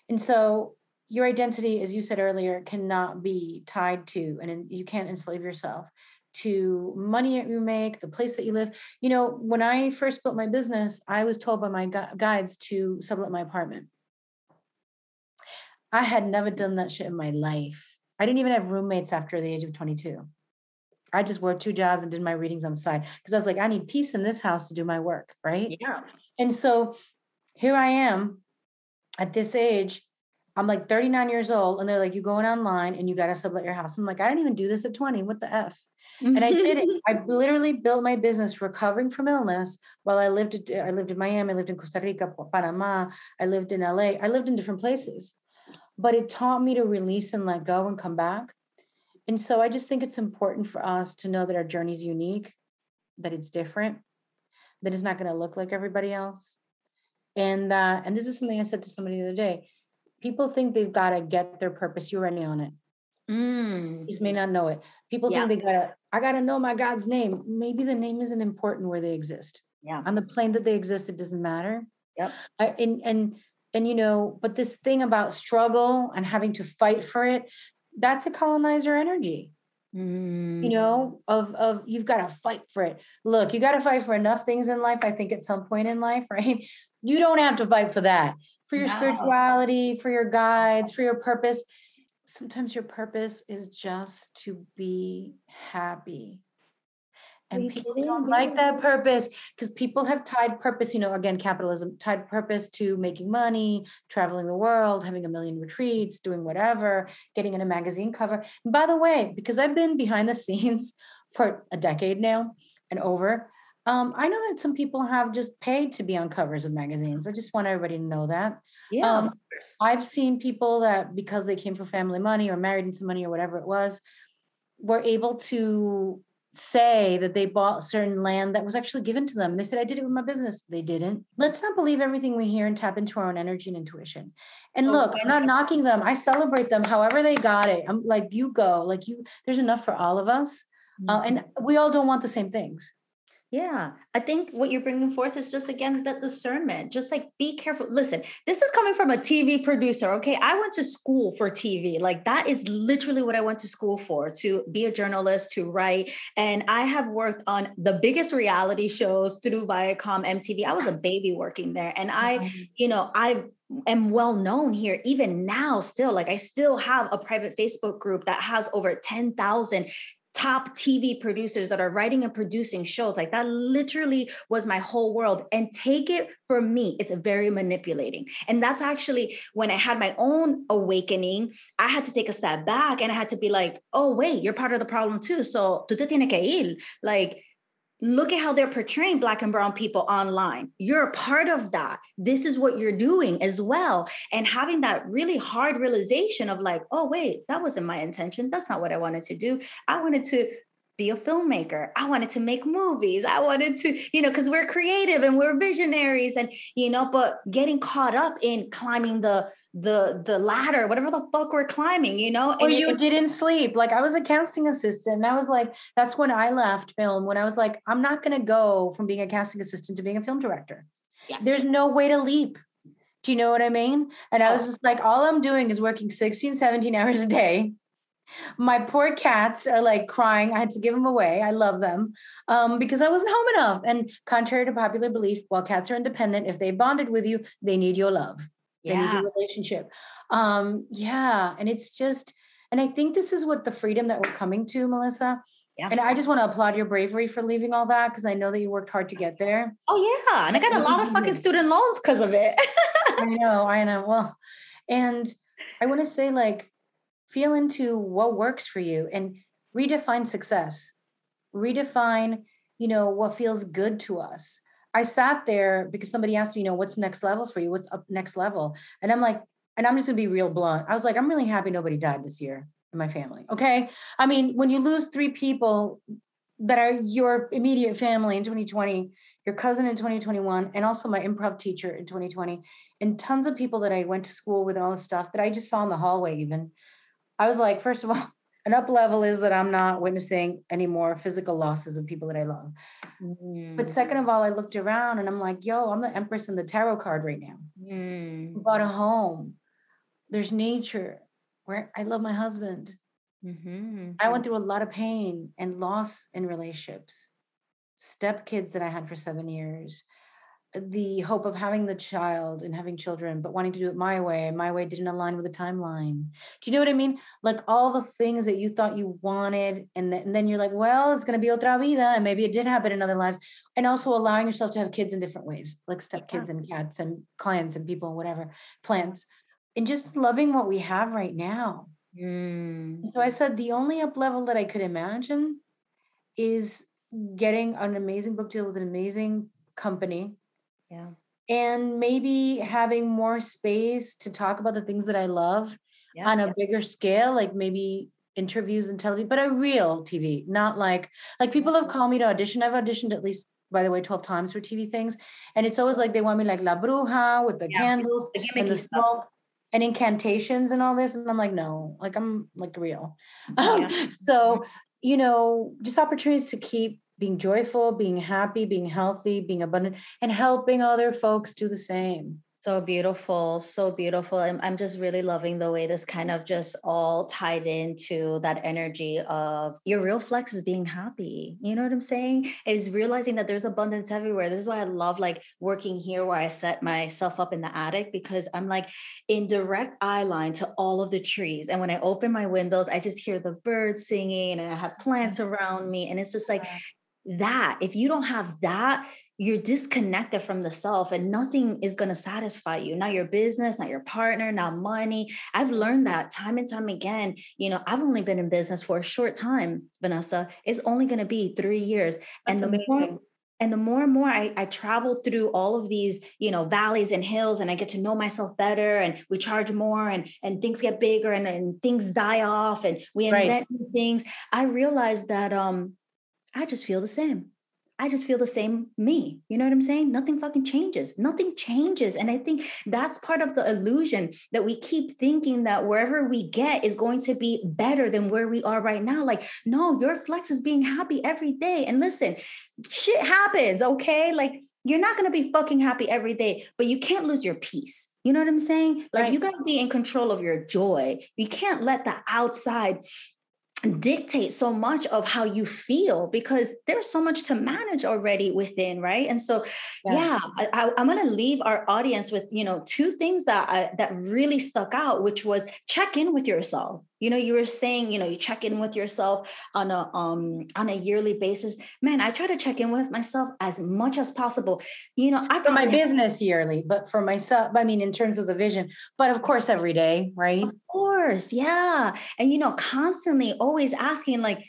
And so your identity, as you said earlier, cannot be tied to, and you can't enslave yourself to money that you make, the place that you live. You know, when I first built my business, I was told by my gu- guides to sublet my apartment. I had never done that shit in my life. I didn't even have roommates after the age of 22. I just worked two jobs and did my readings on the side because I was like, I need peace in this house to do my work, right? Yeah. And so here I am at this age I'm like 39 years old, and they're like, "You're going online and you got to sublet your house. I'm like, I didn't even do this at 20. What the F? And I did it. I literally built my business recovering from illness while I lived. I lived in Miami. I lived in Costa Rica, Panama. I lived in LA. I lived in different places, but it taught me to release and let go and come back. And so I just think it's important for us to know that our journey is unique, that it's different, that it's not going to look like everybody else. And uh, and this is something I said to somebody the other day people think they've got to get their purpose. You're already on it. Mm. Just may not know it. People yeah. think they gotta, I gotta know my God's name. Maybe the name isn't important where they exist. Yeah. On the plane that they exist, it doesn't matter. Yep. I, and and and you know, but this thing about struggle and having to fight for it, that's a colonizer energy. Mm. You know, of of you've got to fight for it. Look, you got to fight for enough things in life. I think at some point in life, right? You don't have to fight for that for your no. spirituality, for your guides, for your purpose. sometimes your purpose is just to be happy and people don't like that purpose because people have tied purpose you know again capitalism tied purpose to making money traveling the world having a million retreats doing whatever getting in a magazine cover and by the way because i've been behind the scenes for a decade now and over um, i know that some people have just paid to be on covers of magazines i just want everybody to know that yeah um, i've seen people that because they came from family money or married into money or whatever it was were able to say that they bought certain land that was actually given to them. They said, I did it with my business. They didn't. Let's not believe everything we hear and tap into our own energy and intuition. And look, I'm not knocking them. I celebrate them however they got it. I'm like, you go, like you, there's enough for all of us. Uh, and mm-hmm. we all don't want the same things. Yeah, I think what you're bringing forth is just again that discernment. Just like be careful. Listen, this is coming from a TV producer. Okay, I went to school for TV. Like that is literally what I went to school for to be a journalist, to write. And I have worked on the biggest reality shows through Viacom, MTV. I was a baby working there, and I, mm-hmm. you know, I am well known here even now still like i still have a private facebook group that has over 10,000 top TV producers that are writing and producing shows. Like that literally was my whole world. And take it from me, it's very manipulating. And that's actually when I had my own awakening, I had to take a step back and I had to be like, oh, wait, you're part of the problem too. So tú te tienes que ir. Like, look at how they're portraying black and brown people online. You're a part of that. This is what you're doing as well. And having that really hard realization of like oh wait that wasn't my intention. That's not what i wanted to do. I wanted to be a filmmaker i wanted to make movies i wanted to you know because we're creative and we're visionaries and you know but getting caught up in climbing the the the ladder, whatever the fuck we're climbing, you know. Or you it, didn't sleep. Like I was a casting assistant, and I was like, that's when I left film. When I was like, I'm not gonna go from being a casting assistant to being a film director. Yeah. There's no way to leap. Do you know what I mean? And I was oh. just like, all I'm doing is working 16, 17 hours a day. My poor cats are like crying. I had to give them away. I love them um, because I wasn't home enough. And contrary to popular belief, while cats are independent, if they bonded with you, they need your love They yeah. relationship. Um, yeah. And it's just, and I think this is what the freedom that we're coming to, Melissa. Yeah. And I just want to applaud your bravery for leaving all that because I know that you worked hard to get there. Oh yeah. And I got a lot of fucking student loans because of it. I know, I know. Well, and I want to say like feel into what works for you and redefine success. Redefine, you know, what feels good to us. I sat there because somebody asked me, you know, what's next level for you? What's up next level? And I'm like, and I'm just gonna be real blunt. I was like, I'm really happy nobody died this year in my family. Okay. I mean, when you lose three people that are your immediate family in 2020, your cousin in 2021, and also my improv teacher in 2020, and tons of people that I went to school with and all this stuff that I just saw in the hallway, even. I was like, first of all, an up level is that I'm not witnessing any more physical losses of people that I love. Mm. But second of all, I looked around and I'm like, yo, I'm the Empress in the tarot card right now. Mm. Bought a home. There's nature. Where I love my husband. Mm-hmm. I went through a lot of pain and loss in relationships. Step kids that I had for seven years, the hope of having the child and having children, but wanting to do it my way, and my way didn't align with the timeline. Do you know what I mean? Like all the things that you thought you wanted, and, th- and then you're like, well, it's going to be otra vida, and maybe it did happen in other lives. And also allowing yourself to have kids in different ways, like step kids yeah. and cats and clients and people, and whatever, plants, and just loving what we have right now. Mm. So I said the only up level that I could imagine is getting an amazing book deal with an amazing company yeah. And maybe having more space to talk about the things that I love yeah. on a bigger scale, like maybe interviews and television, but a real TV, not like like people have called me to audition. I've auditioned at least by the way 12 times for TV things. And it's always like they want me like La Bruja with the yeah. candles the and the smoke and incantations and all this. And I'm like, no, like I'm like real. Yeah. so, you know, just opportunities to keep being joyful, being happy, being healthy, being abundant, and helping other folks do the same. So beautiful, so beautiful. I'm, I'm just really loving the way this kind of just all tied into that energy of your real flex is being happy. You know what I'm saying? Is realizing that there's abundance everywhere. This is why I love like working here where I set myself up in the attic because I'm like in direct eye line to all of the trees. And when I open my windows, I just hear the birds singing and I have plants mm-hmm. around me. And it's just like that. If you don't have that, you're disconnected from the self and nothing is going to satisfy you not your business not your partner not money i've learned that time and time again you know i've only been in business for a short time vanessa it's only going to be three years That's and the amazing. more and the more and more I, I travel through all of these you know valleys and hills and i get to know myself better and we charge more and and things get bigger and, and things die off and we invent right. new things i realized that um i just feel the same I just feel the same me. You know what I'm saying? Nothing fucking changes. Nothing changes. And I think that's part of the illusion that we keep thinking that wherever we get is going to be better than where we are right now. Like, no, your flex is being happy every day. And listen, shit happens, okay? Like, you're not going to be fucking happy every day, but you can't lose your peace. You know what I'm saying? Like, right. you got to be in control of your joy. You can't let the outside dictate so much of how you feel because there's so much to manage already within right and so yes. yeah I, am going to leave our audience with you know two things that I, that really stuck out which was check in with yourself you know you were saying you know you check in with yourself on a um on a yearly basis man i try to check in with myself as much as possible you know i for my business yearly but for myself i mean in terms of the vision but of course every day right of course yeah and you know constantly always asking like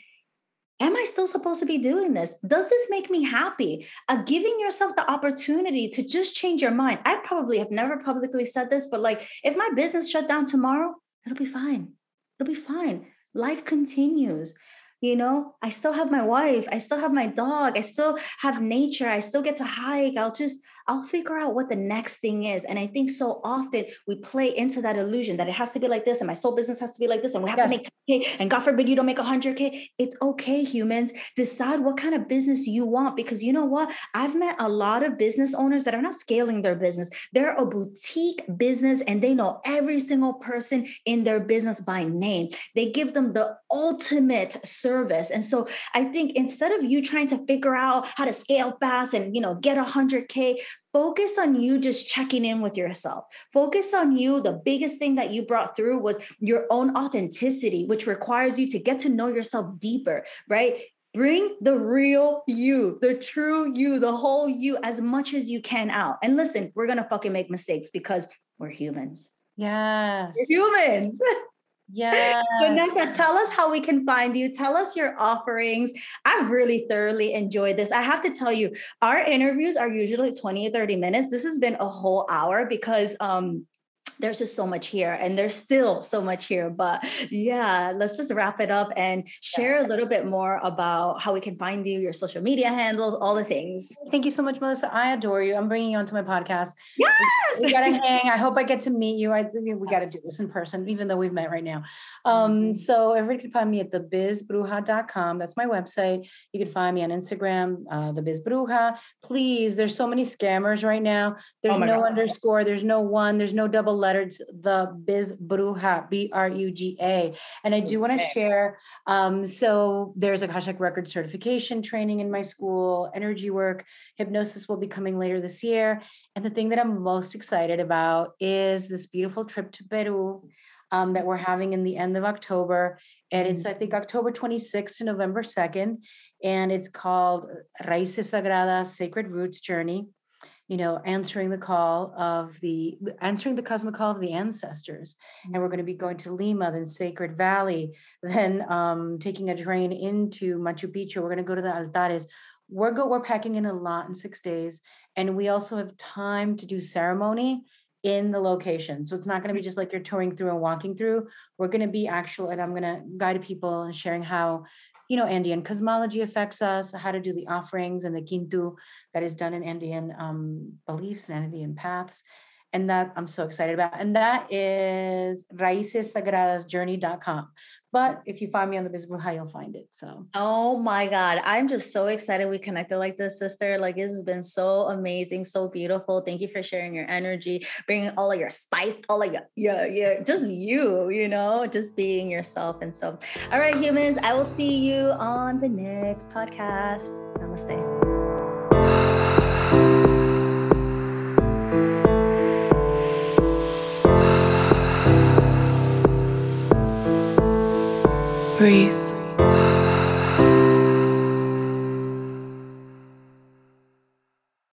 am I still supposed to be doing this? Does this make me happy? Uh, giving yourself the opportunity to just change your mind. I probably have never publicly said this, but like if my business shut down tomorrow, it'll be fine. It'll be fine. Life continues. You know, I still have my wife. I still have my dog. I still have nature. I still get to hike. I'll just, I'll figure out what the next thing is. And I think so often we play into that illusion that it has to be like this and my sole business has to be like this and we have yes. to make 10K and God forbid you don't make 100K. It's okay, humans. Decide what kind of business you want because you know what? I've met a lot of business owners that are not scaling their business. They're a boutique business and they know every single person in their business by name. They give them the ultimate service. And so I think instead of you trying to figure out how to scale fast and, you know, get 100K, focus on you just checking in with yourself. Focus on you. The biggest thing that you brought through was your own authenticity which requires you to get to know yourself deeper right? Bring the real you the true you the whole you as much as you can out. And listen we're gonna fucking make mistakes because we're humans. Yes. We're humans Yeah. Vanessa, tell us how we can find you. Tell us your offerings. I really thoroughly enjoyed this. I have to tell you, our interviews are usually 20 30 minutes. This has been a whole hour because um there's just so much here and there's still so much here but yeah let's just wrap it up and share a little bit more about how we can find you your social media handles all the things. Thank you so much melissa. I adore you. I'm bringing you onto my podcast. Yes! We, we gotta hang. I hope i get to meet you. I we gotta do this in person even though we've met right now. Um mm-hmm. so everybody can find me at thebizbruja.com that's my website. You can find me on instagram uh the bizbruja please there's so many scammers right now. There's oh no God. underscore. There's no one. There's no double letter letters, the Biz Bruja, B R U G A. And I do want to share. Um, so there's a Akashic Record certification training in my school, energy work, hypnosis will be coming later this year. And the thing that I'm most excited about is this beautiful trip to Peru. Um, that we're having in the end of October. And it's, I think, October 26th to November 2nd. And it's called Raíces Sagradas Sacred Roots Journey you know, answering the call of the answering the cosmic call of the ancestors. Mm-hmm. And we're going to be going to Lima, then Sacred Valley, then um, taking a train into Machu Picchu. We're going to go to the altares. We're go, we're packing in a lot in six days, and we also have time to do ceremony in the location. So it's not going to be just like you're touring through and walking through. We're going to be actual, and I'm going to guide people and sharing how you know, Andean cosmology affects us, how to do the offerings and the Kintu that is done in Andean um, beliefs and Andean paths. and that I'm so excited about. And that is raicessagradajourney.com. But if you find me on the Biz Bruja, you'll find it. So, oh my God, I'm just so excited we connected like this, sister. Like, this has been so amazing, so beautiful. Thank you for sharing your energy, bringing all of your spice, all of your, yeah, yeah, just you, you know, just being yourself. And so, all right, humans, I will see you on the next podcast. Namaste. Breathe.